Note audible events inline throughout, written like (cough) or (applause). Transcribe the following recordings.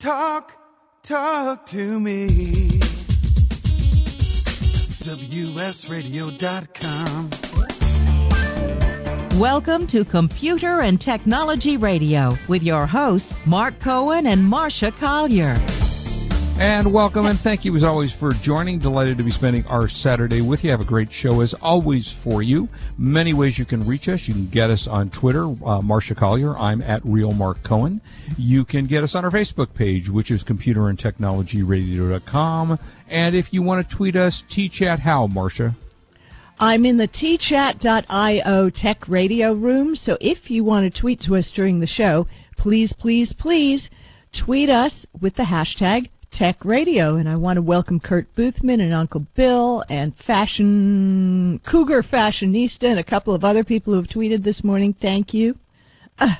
Talk, talk to me. WSRadio.com. Welcome to Computer and Technology Radio with your hosts, Mark Cohen and Marsha Collier. And welcome and thank you as always for joining. Delighted to be spending our Saturday with you. Have a great show as always for you. Many ways you can reach us. You can get us on Twitter, uh, Marsha Collier. I'm at Real Mark Cohen. You can get us on our Facebook page, which is Computer and Technology Radio.com. And if you want to tweet us, T-Chat how, Marsha? I'm in the tchat.io tech radio room, so if you want to tweet to us during the show, please, please, please tweet us with the hashtag Tech Radio, and I want to welcome Kurt Boothman and Uncle Bill and Fashion Cougar Fashionista and a couple of other people who have tweeted this morning. Thank you. Uh,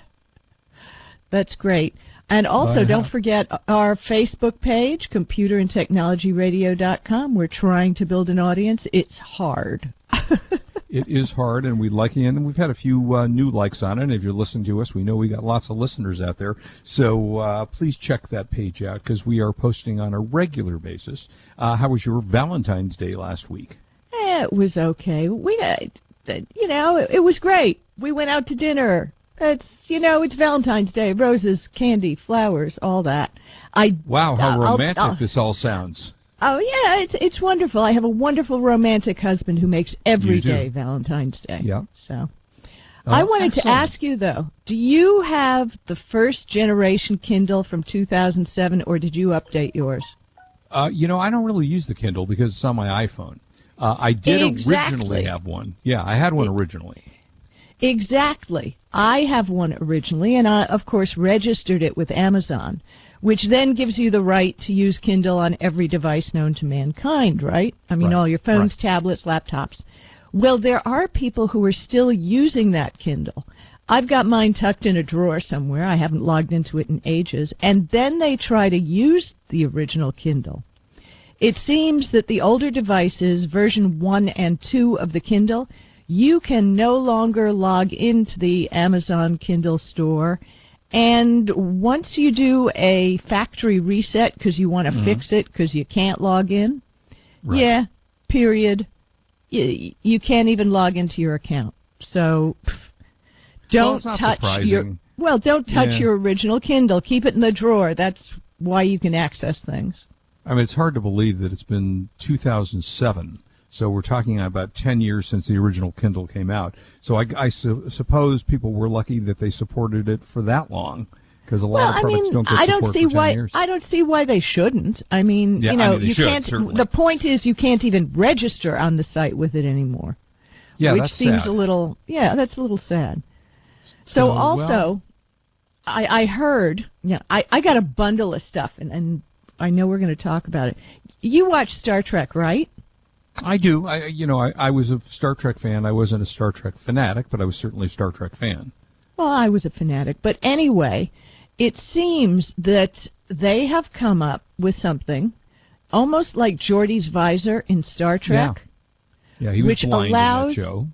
that's great. And also, don't forget our Facebook page, computerandtechnologyradio.com. We're trying to build an audience. It's hard. (laughs) it is hard, and we like it. And we've had a few uh, new likes on it. And if you're listening to us, we know we got lots of listeners out there. So uh, please check that page out because we are posting on a regular basis. Uh, how was your Valentine's Day last week? Eh, it was okay. We, uh, you know, it, it was great. We went out to dinner. It's you know, it's Valentine's Day. Roses, candy, flowers, all that. I wow, how romantic I'll, I'll, this all sounds. Oh yeah, it's it's wonderful. I have a wonderful romantic husband who makes every day Valentine's Day. Yeah. So oh, I wanted excellent. to ask you though, do you have the first generation Kindle from 2007 or did you update yours? Uh, you know, I don't really use the Kindle because it's on my iPhone. Uh, I did exactly. originally have one. Yeah, I had one originally. Exactly. I have one originally, and I, of course, registered it with Amazon which then gives you the right to use Kindle on every device known to mankind, right? I mean, right. all your phones, right. tablets, laptops. Well, there are people who are still using that Kindle. I've got mine tucked in a drawer somewhere. I haven't logged into it in ages. And then they try to use the original Kindle. It seems that the older devices, version 1 and 2 of the Kindle, you can no longer log into the Amazon Kindle store and once you do a factory reset because you want to mm-hmm. fix it because you can't log in, right. yeah, period. You, you can't even log into your account. So don't well, touch surprising. your well, don't touch yeah. your original Kindle. Keep it in the drawer. That's why you can access things. I mean, it's hard to believe that it's been 2007 so we're talking about 10 years since the original Kindle came out. So I, I su- suppose people were lucky that they supported it for that long. Because a lot well, of products I mean, don't get I don't see why. Years. I don't see why they shouldn't. I mean, yeah, you know, I mean, you should, can't. Certainly. The point is, you can't even register on the site with it anymore. Yeah, which that's seems sad. a little. Yeah, that's a little sad. So, So, also, well- I, I heard. Yeah, I, I got a bundle of stuff, and, and I know we're going to talk about it. You watch Star Trek, right? I do. I, you know, I, I was a Star Trek fan. I wasn't a Star Trek fanatic, but I was certainly a Star Trek fan. Well, I was a fanatic, but anyway, it seems that they have come up with something almost like Geordi's visor in Star Trek. Yeah, he was Which blind allows- in that show.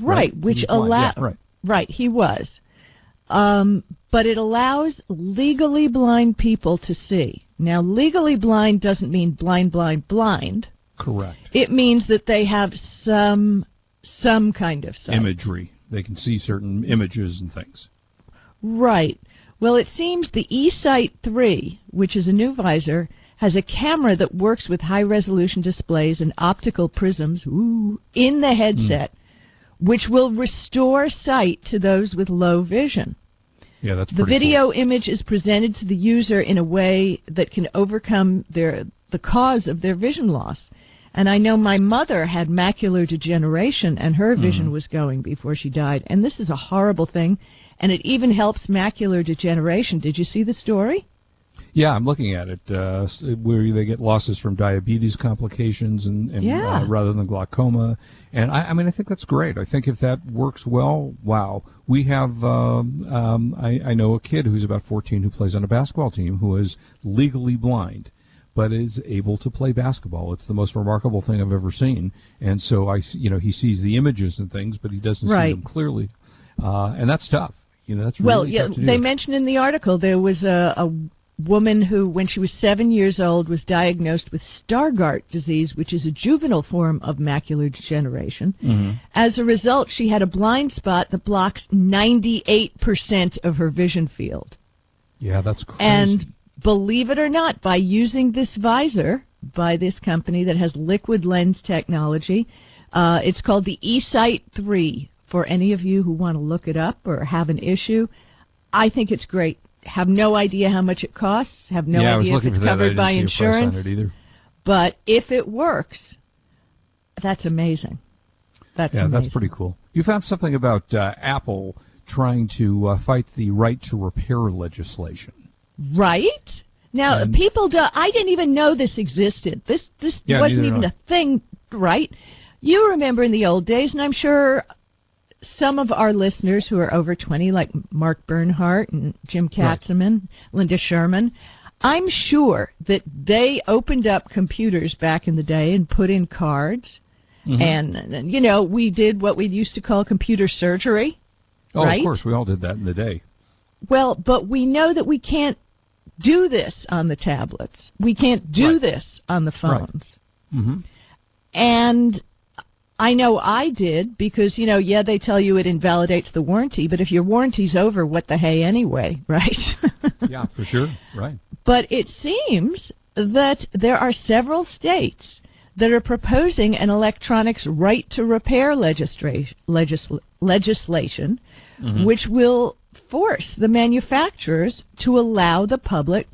Right, He which allows Yeah, right. right, he was. Um, but it allows legally blind people to see. Now, legally blind doesn't mean blind, blind, blind. Correct. It means that they have some some kind of sight. Imagery. They can see certain images and things. Right. Well, it seems the eSight 3, which is a new visor, has a camera that works with high resolution displays and optical prisms ooh, in the headset, hmm. which will restore sight to those with low vision. Yeah, that's The video cool. image is presented to the user in a way that can overcome their the cause of their vision loss. And I know my mother had macular degeneration and her vision Mm-hmm. was going before she died. And this is a horrible thing. And it even helps macular degeneration. Did you see the story? Yeah, I'm looking at it. Uh, where they get losses from diabetes complications and, and Yeah. uh, rather than glaucoma. And I, I mean, I think that's great. I think if that works well, wow. We have, um, um, I, I know a kid who's about 14 who plays on a basketball team who is legally blind, but is able to play basketball. It's the most remarkable thing I've ever seen. And so I, you know, he sees the images and things, but he doesn't see them clearly. Uh, and that's tough. You know, that's well, really yeah, tough to do. they mentioned in the article there was a, a woman who, when she was seven years old, was diagnosed with Stargardt disease, which is a juvenile form of macular degeneration. Mm-hmm. As a result, she had a blind spot that blocks 98% of her vision field. Yeah, that's crazy. And believe it or not, by using this visor by this company that has liquid lens technology, uh, it's called the eSight 3. For any of you who want to look it up or have an issue, I think it's great. Have no idea how much it costs. Have no yeah, idea if it's covered by see a price on insurance. But if it works, that's amazing. That's Yeah, amazing. that's pretty cool. You found something about uh, Apple trying to uh, fight the right to repair legislation. Right? Now, And- people do I didn't even know this existed. This this Yeah, wasn't even a thing, right? You remember in the old days, and I'm sure some of our listeners who are over 20, like Mark Bernhardt and Jim Right. Katzeman, Linda Sherman, I'm sure that they opened up computers back in the day and put in cards. Mm-hmm. And, and, you know, we did what we used to call computer surgery. Oh, Right? of course, we all did that in the day. Well, but we know that we can't do this on the tablets. We can't do Right. this on the phones. Mm-hmm. And I know I did because, you know, yeah, they tell you it invalidates the warranty, but if your warranty's over, what the hey anyway, (laughs) right? Yeah, for sure. Right. but it seems that there are several states that are proposing an electronics right to repair legisla- legisl- legislation which will force the manufacturers to allow the public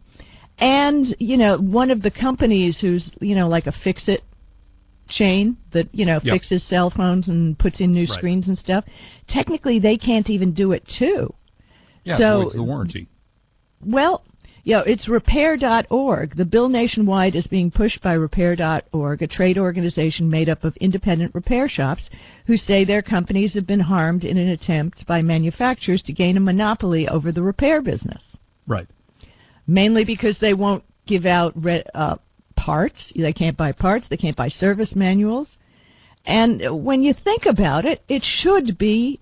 and you know one of the companies who's you know like a fix it chain that you know Yep. fixes cell phones and puts in new Right. screens and stuff technically they can't even do it too Yeah, so voids the warranty. well, yeah, it's repair.org. The bill nationwide is being pushed by repair.org, a trade organization made up of independent repair shops who say their companies have been harmed in an attempt by manufacturers to gain a monopoly over the repair business. Right. Mainly because they won't give out re- uh, parts. They can't buy parts. They can't buy service manuals. And when you think about it, it should be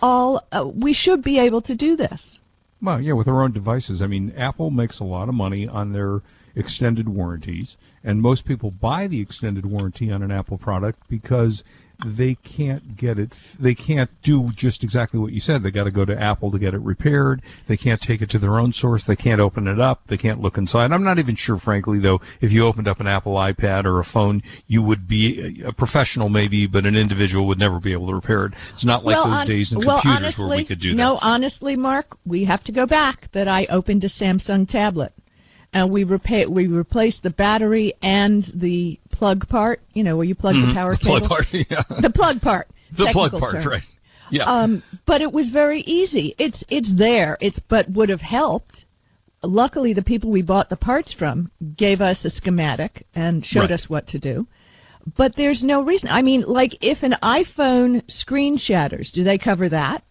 all, uh, we should be able to do this. Well, yeah, with their own devices. I mean, Apple makes a lot of money on their extended warranties, and most people buy the extended warranty on an Apple product because they can't get it. They can't do just exactly what you said. They got to go to Apple to get it repaired. They can't take it to their own source. They can't open it up. They can't look inside. I'm not even sure, frankly, though, if you opened up an Apple iPad or a phone, you would be a professional maybe, but an individual would never be able to repair it. It's not like those hon- days in well, computers honestly, where we could do that. No, honestly, Mark, we have to go back. That I opened a Samsung tablet, and we repa- we replaced the battery and the plug part. You know, where you plug the power Mm-hmm. the cable. plug part, (laughs) yeah. The plug part. (laughs) The plug part, term. right? Yeah. Um, but it was very easy. It's it's there. It's but would have helped. Luckily, the people we bought the parts from gave us a schematic and showed Right. us what to do. But there's no reason. I mean, like if an iPhone screen shatters, do they cover that,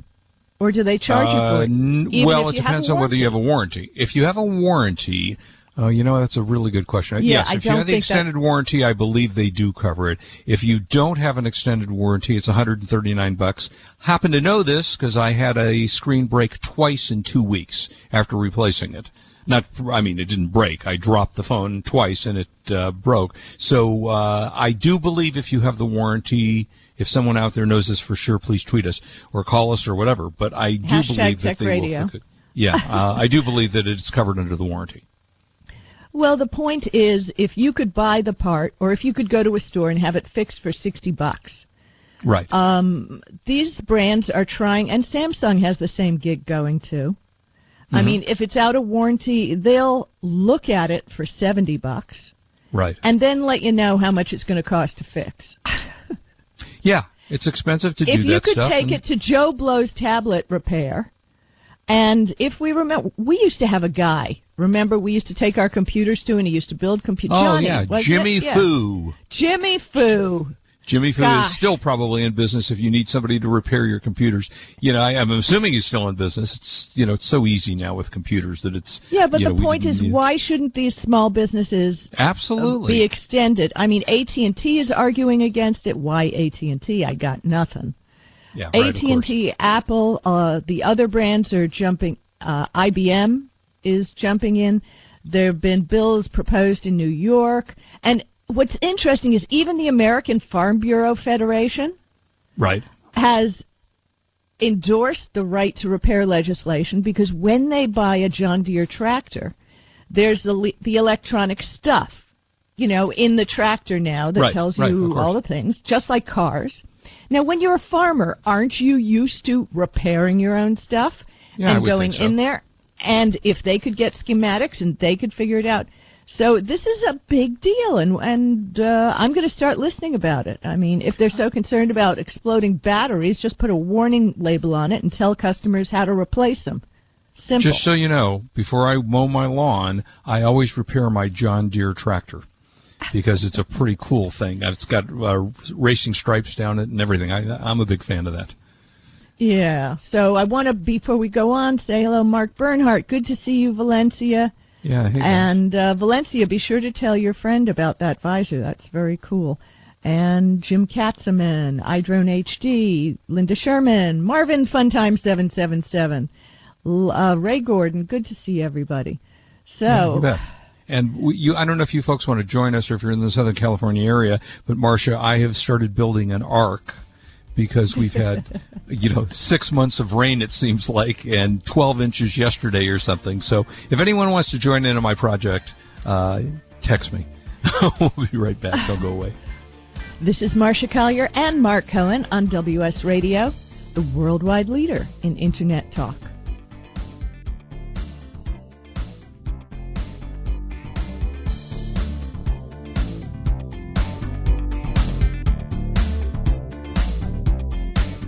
or do they charge you Uh, for it? even well, it you have a depends on whether you have a warranty. If you have a warranty, uh, you know that's a really good question. Yeah, yes, I if you have the think that- extended warranty, I believe they do cover it. If you don't have an extended warranty, it's 139 bucks. Happen to know this because I had a screen break twice in two weeks after replacing it. Not, I mean, it didn't break. I dropped the phone twice and it uh, broke. So uh, I do believe if you have the warranty, if someone out there knows this for sure, please tweet us or call us or whatever. But I do Hashtag believe that they Radio. will. Fix it. Yeah, (laughs) uh, I do believe that it's covered under the warranty. Well, the point is, if you could buy the part, or if you could go to a store and have it fixed for sixty bucks, Right. um, these brands are trying, and Samsung has the same gig going too. I mean, if it's out of warranty, they'll look at it for 70 bucks right. and then let you know how much it's going to cost to fix. (laughs) Yeah, it's expensive to do if you could take it to Joe Blow's tablet repair, and if we remember, we used to have a guy. Remember, we used to take our computers to, and he used to build computers. Oh Johnny, yeah, Jimmy it? Yeah. Foo. Jimmy Foo. Jimmy Foo Gosh. is still probably in business if you need somebody to repair your computers. You know, I, I'm assuming he's still in business. It's you know, it's so easy now with computers that it's Yeah, but you the know, point is, need- why shouldn't these small businesses uh, absolutely be extended? I mean, AT and T is arguing against it. Why AT and T? I got nothing. yeah, right, AT and. T, Apple, uh, the other brands are jumping. Uh, IBM is jumping in. There have been bills proposed in New York. And what's interesting is even the American Farm Bureau Federation Right. has endorsed the right to repair legislation because when they buy a John Deere tractor, there's the, the electronic stuff, you know, in the tractor now that Right, tells right, you all the things, just like cars. Now, when you're a farmer, aren't you used to repairing your own stuff Yeah, and going so. in there? And if they could get schematics and they could figure it out. So this is a big deal, and and uh, I'm going to start listening about it. I mean, if they're so concerned about exploding batteries, just put a warning label on it and tell customers how to replace them. Simple. Just so you know, before I mow my lawn, I always repair my John Deere tractor because it's a pretty cool thing. It's got uh, racing stripes down it and everything. I, I'm a big fan of that. yeah. So I want to, before we go on, say hello, Mark Bernhardt. Good to see you, Valencia. Yeah. Hey. And uh, Valencia, be sure to tell your friend about that visor. That's very cool. And Jim Katzeman, iDrone HD, Linda Sherman, Marvin Funtime seven seven seven, uh, Ray Gordon. Good to see everybody. Yeah, So bet. And we, you, I don't know if you folks want to join us or if you're in the Southern California area, but Marsha, I have started building an ark because we've had, (laughs) you know, six months of rain it seems like, and 12 inches yesterday or something. So if anyone wants to join in on my project, uh, text me. (laughs) we'll be right back. Don't go away. (laughs) this is Marsha Collier and Mark Cohen on WS Radio, the worldwide leader in Internet talk.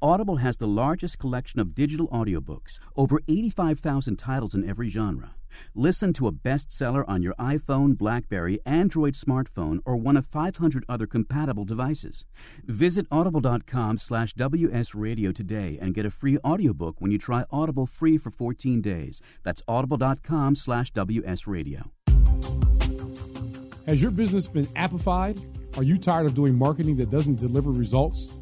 Audible has the largest collection of digital audiobooks, over 85,000 titles in every genre. Listen to a bestseller on your iPhone, Blackberry, Android smartphone, or one of 500 other compatible devices. Visit audible.com slash wsradio today and get a free audiobook when you try Audible free for 14 days. That's audible.com slash wsradio. Has your business been appified? Are you tired of doing marketing that doesn't deliver results?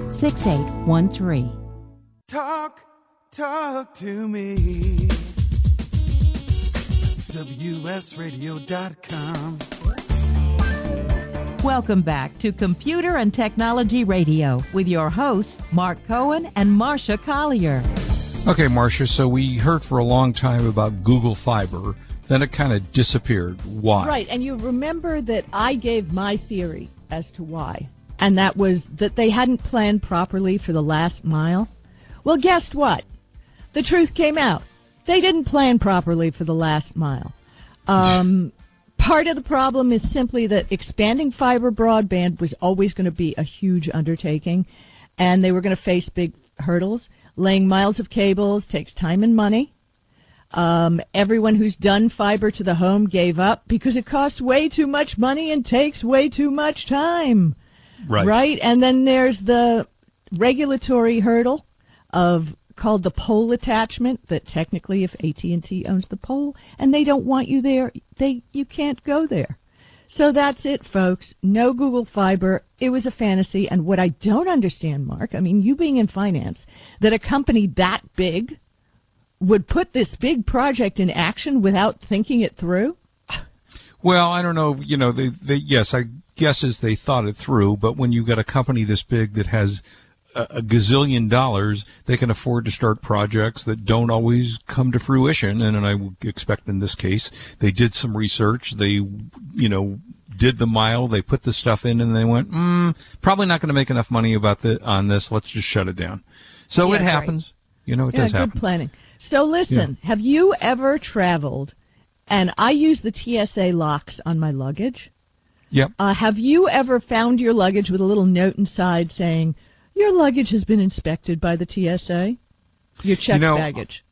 6813. Talk, talk to me. WSRadio.com. Welcome back to Computer and Technology Radio with your hosts, Mark Cohen and Marsha Collier. Okay, Marsha, so we heard for a long time about Google Fiber, then it kind of disappeared. Why? Right, and you remember that I gave my theory as to why, and that was that they hadn't planned properly for the last mile. Well, guess what? The truth came out. They didn't plan properly for the last mile. Um, part of the problem is simply that expanding fiber broadband was always going to be a huge undertaking, and they were going to face big hurdles. Laying miles of cables takes time and money. Um, everyone who's done fiber to the home gave up because it costs way too much money and takes way too much time. Right. Right? And then there's the regulatory hurdle of called the pole attachment that technically if AT&T owns the pole and they don't want you there, they you can't go there. So that's it folks. No Google Fiber. It was a fantasy and what I don't understand, Mark, I mean you being in finance, that a company that big would put this big project in action without thinking it through? Well, I don't know. You know, they, they yes, I guess as they thought it through. But when you've got a company this big that has a, a gazillion dollars, they can afford to start projects that don't always come to fruition. And, and I would expect in this case, they did some research. They, you know, did the mile. They put the stuff in, and they went, mm, probably not going to make enough money about the on this. Let's just shut it down. So Yeah, it right. happens. You know, it yeah, does good planning. So listen, have you ever traveled? And I use the TSA locks on my luggage. Yep. Uh, have you ever found your luggage with a little note inside saying your luggage has been inspected by the TSA? Your checked know, baggage.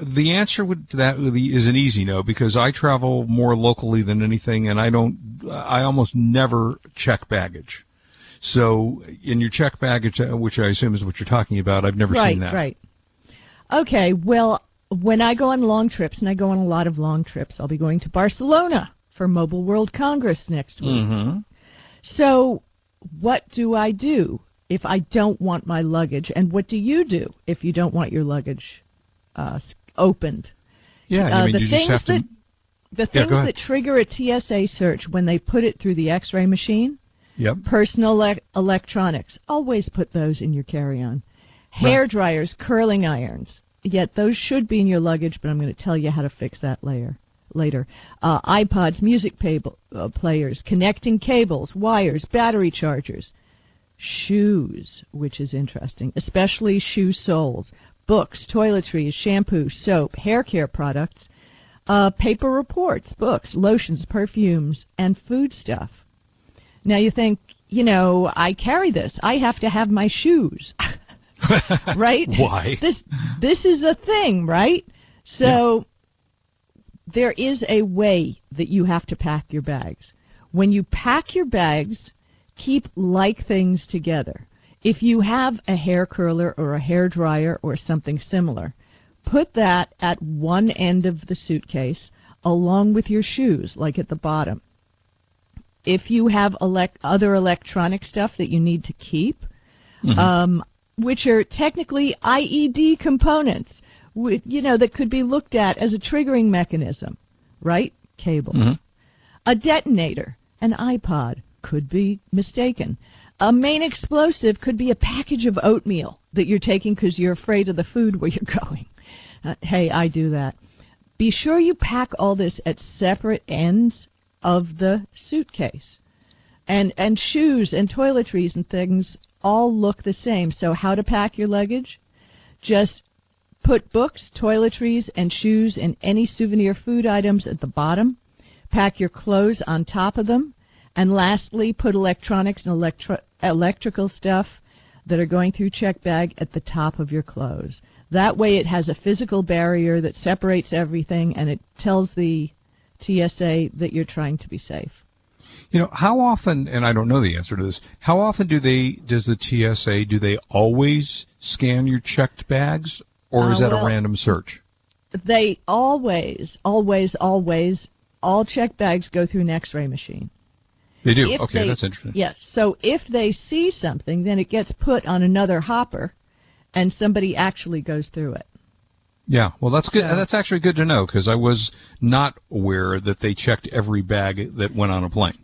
The answer would, to that would be- is an easy no because I travel more locally than anything, and I don't. I almost never check baggage. So in your check baggage, uh, which I assume is what you're talking about, I've never right, seen that. Right, right. Okay, well, when I go on long trips, and I go on a lot of long trips, I'll be going to Barcelona for Mobile World Congress next week. Mm-hmm. So, what do I do if I don't want my luggage? And what do you do if you don't want your luggage uh, opened? Yeah, Uh, I mean, the you just things have to. that the things ahead. that trigger a TSA search when they put it through the X-ray machine, Yep. personal le- electronics, always put those in your carry-on. Hair dryers, curling irons. Yet those should be in your luggage, but I'm going to tell you how to fix that later. Later, uh, iPods, music pable, uh, players, connecting cables, wires, battery chargers, shoes, which is interesting, especially shoe soles, books, toiletries, shampoo, soap, hair care products, uh, paper reports, books, lotions, perfumes, and food stuff. Now you think, you know, I carry this. I have to have my shoes. (laughs) (laughs) right? Why? This this is a thing, right? So there is a way that you have to pack your bags. When you pack your bags, keep like things together. If you have a hair curler or a hair dryer or something similar, put that at one end of the suitcase along with your shoes, like at the bottom. If you have elec- other electronic stuff that you need to keep, um, which are technically IED components, you know, that could be looked at as a triggering mechanism, right? Cables. A detonator, an iPod, could be mistaken. A main explosive could be a package of oatmeal that you're taking because you're afraid of the food where you're (laughs) going. Uh, hey, I do that. Be sure you pack all this at separate ends of the suitcase. And and shoes and toiletries and things all look the same. So how to pack your luggage? Just put books, toiletries, and shoes and any souvenir food items at the bottom. Pack your clothes on top of them. And lastly, put electronics and electro- electrical stuff that are going through check bag at the top of your clothes. That way it has a physical barrier that separates everything and it tells the TSA that you're trying to be safe. You know, how often, and I don't know the answer to this, how often do they, does the TSA, do they always scan your checked bags, or is Uh, that well- a random search? They always, always, always, all check bags go through an X-ray machine. They do. If okay, they- that's interesting. Yes. So if they see something, then it gets put on another hopper, and somebody actually goes through it. Yeah, well, that's good. So- That's actually good to know because I was not aware that they checked every bag that went on a plane.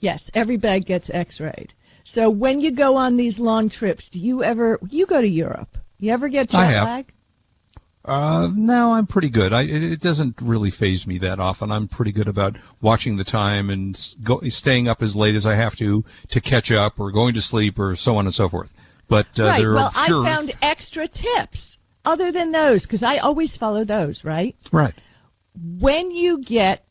Yes, every bag gets X-rayed. So when you go on these long trips, do you ever you go to Europe? You ever get jet I have. lag? Uh, no, I'm pretty good. I, it, it doesn't really phase me that often. I'm pretty good about watching the time and go, staying up as late as I have to to catch up, or going to sleep, or so on and so forth. But uh, right. there Well, are sure, I found extra tips other than those because I always follow those. Right. right. When you get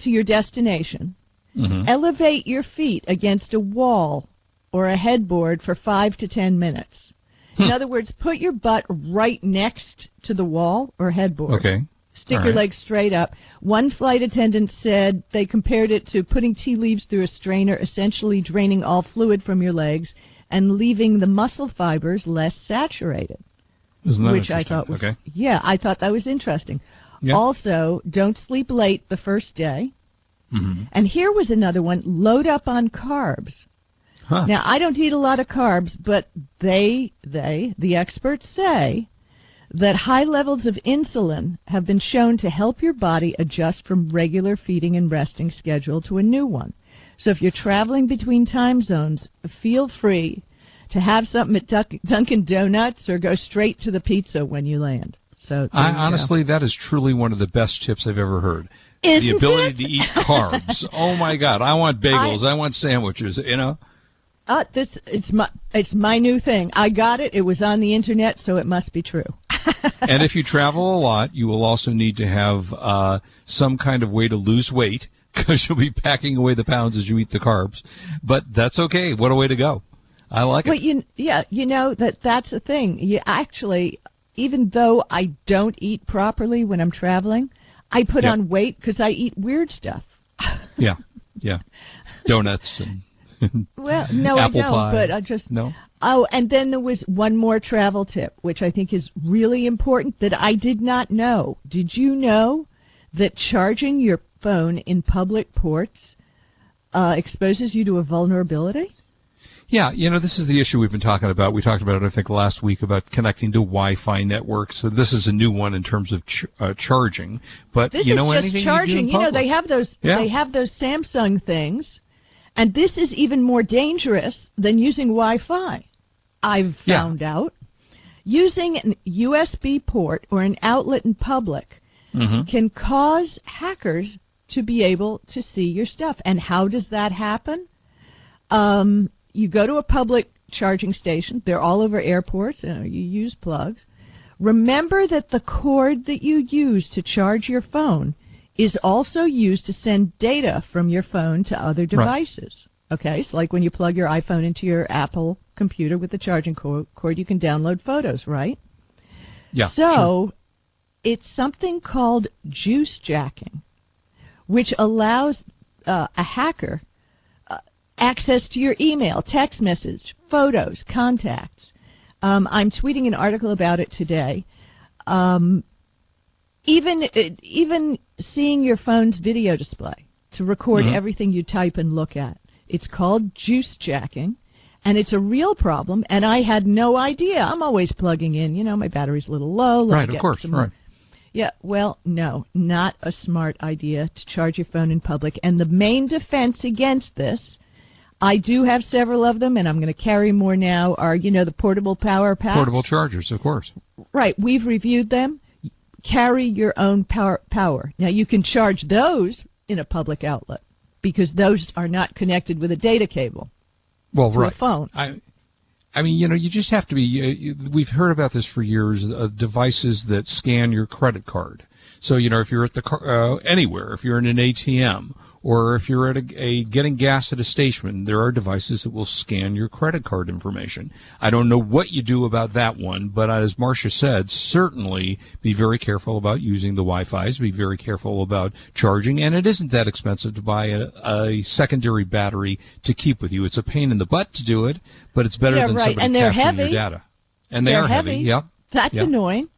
to your destination, Mhm. elevate your feet against a wall or a headboard for five to ten minutes. Hmm. In other words, put your butt right next to the wall or headboard. Okay. Stick All your right. legs straight up. One flight attendant said they compared it to putting tea leaves through a strainer, essentially draining all fluid from your legs and leaving the muscle fibers less saturated. Isn't that which I thought was okay. yeah, I thought that was interesting. Yeah. Also, don't sleep late the first day. hmm And here was another one: load up on carbs. Huh. Now, I don't eat a lot of carbs, but they, they, the experts say that high levels of insulin have been shown to help your body adjust from regular feeding and resting schedule to a new one. So if you're traveling between time zones, feel free to have something at Dunkin' Donuts or go straight to the pizza when you land. So I go. honestly, that is truly one of the best tips I've ever heard. Isn't the ability it? to eat carbs. (laughs) oh my God! I want bagels. I, want sandwiches. You know. Uh, this it's my it's my new thing. I got it. It was on the internet, so it must be true. (laughs) and if you travel a lot, you will also need to have uh, some kind of way to lose weight (laughs) because you'll be packing away the pounds as you eat the carbs. But that's okay. What a way to go! I like it. But it. you yeah, you know that that's the thing. You actually even though I don't eat properly when I'm traveling, I put Yep. on weight because I eat weird stuff. Yeah, yeah. (laughs) Donuts and (laughs) Well, no, I don't. pie. But I just no. oh, and then there was one more travel tip, which I think is really important that I did not know. Did you know that charging your phone in public ports uh, exposes you to a vulnerability? Yeah, you know, this is the issue we've been talking about. We talked about it, I think, last week about connecting to Wi-Fi networks. So this is a new one in terms of ch- uh, charging. But This you know, is anything just you, do charging. in You, know, they have those. Yeah. They have those Samsung things, and this is even more dangerous than using Wi-Fi. I've Yeah. found out using an USB port or an outlet in public Mhm. can cause hackers to be able to see your stuff. And how does that happen? Um, you go to a public charging station. They're all over airports. You, know, you use plugs. Remember that the cord that you use to charge your phone is also used to send data from your phone to other devices. Okay, so like when you plug your iPhone into your Apple computer with the charging cord, cord you can download photos, right? Yeah. So sure. it's something called juice jacking, which allows uh, a hacker uh, access to your email, text message, photos, contacts. Um, I'm tweeting an article about it today. Um, even uh, even seeing your phone's video display to record Mhm. everything you type and look at. It's called juice jacking, and it's a real problem. And I had no idea. I'm always plugging in. You know, my battery's a little low. Let right, of course, more- right. yeah, well, no, not a smart idea to charge your phone in public. And the main defense against this, I do have several of them, and I'm going to carry more now, are, you know, the portable power packs. Portable chargers, of course. Right, we've reviewed them. Carry your own power. power. Now, you can charge those in a public outlet because those are not connected with a data cable Well, right. a phone. I, I mean, you know, you just have to be. Uh, we've heard about this for years. Uh, devices that scan your credit card. So you know, if you're at the car, uh, anywhere, if you're in an ATM or if you're at a, a getting gas at a station, there are devices that will scan your credit card information. I don't know what you do about that one, but as Marsha said, certainly be very careful about using the Wi-Fi's. Be very careful about charging, and it isn't that expensive to buy a, a secondary battery to keep with you. It's a pain in the butt to do it, but it's better Yeah, than right. somebody And they're capturing heavy. your data. And they They're are heavy. heavy. Yep. That's Yeah. annoying.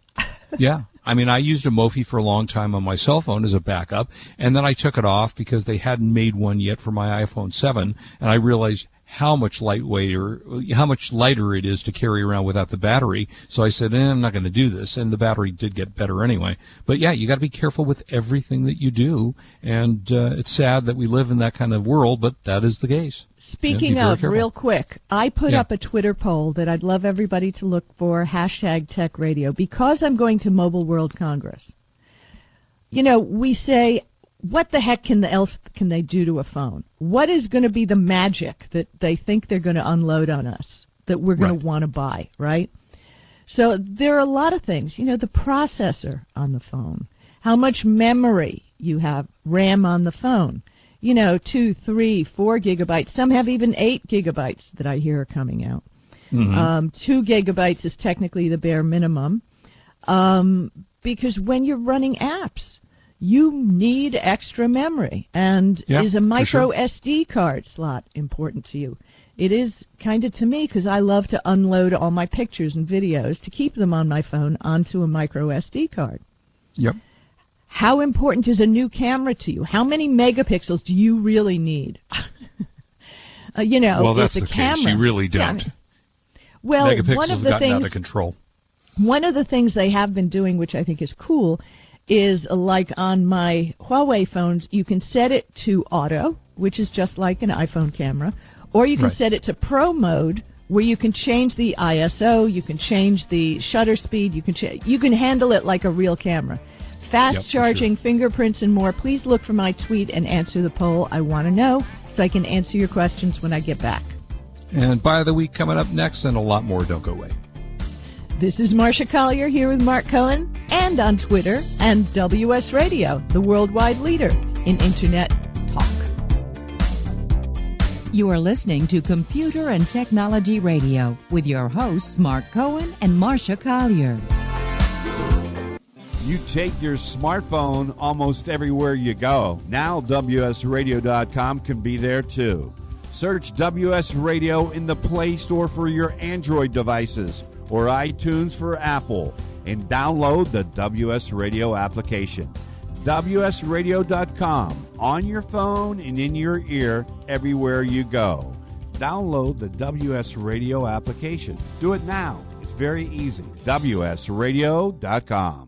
Yeah. (laughs) I mean, I used a Mophie for a long time on my cell phone as a backup, and then I took it off because they hadn't made one yet for my iPhone 7, and I realized how much lightweight or how much lighter it is to carry around without the battery. So I said, eh, I'm not going to do this, and the battery did get better anyway. But yeah, you got to be careful with everything that you do, and uh, it's sad that we live in that kind of world, but that is the case. Speaking Yeah, of, careful. real quick, I put Yeah. up a Twitter poll that I'd love everybody to look for hashtag Tech Radio because I'm going to Mobile World Congress. You know, we say, what the heck can the else can they do to a phone? What is going to be the magic that they think they're going to unload on us that we're going Right. to want to buy, right? So there are a lot of things. You know, the processor on the phone, how much memory you have, RAM on the phone. You know, two, three, four gigabytes. Some have even eight gigabytes that I hear are coming out. Um, two gigabytes is technically the bare minimum. Um, because when you're running apps, you need extra memory. And Yeah, is a micro sure. SD card slot important to you? It is kind of to me because I love to unload all my pictures and videos to keep them on my phone onto a micro SD card. Yep. How important is a new camera to you? How many megapixels do you really need? (laughs) uh, you know, well, that's the a camera. case. You really don't. mean- well, Megapixels one of have the gotten out things of control. one of the things they have been doing, which I think is cool, is like on my Huawei phones, you can set it to auto, which is just like an iPhone camera, or you can Right. set it to pro mode, where you can change the ISO, you can change the shutter speed, you can cha- you can handle it like a real camera. Fast Yep, charging, fingerprints, and more. Please look for my tweet and answer the poll. I want to know so I can answer your questions when I get back. And by the week coming up next, and a lot more. Don't go away. This is Marsha Collier here with Mark Cohen and on Twitter and WS Radio, the worldwide leader in Internet talk. You are listening to Computer and Technology Radio with your hosts, Mark Cohen and Marsha Collier. You take your smartphone almost everywhere you go. Now, WSRadio.com can be there too. Search WS Radio in the Play Store for your Android devices or iTunes for Apple and download the WS Radio application. WSRadio.com on your phone and in your ear everywhere you go. Download the WS Radio application. Do it now. It's very easy. WSRadio.com.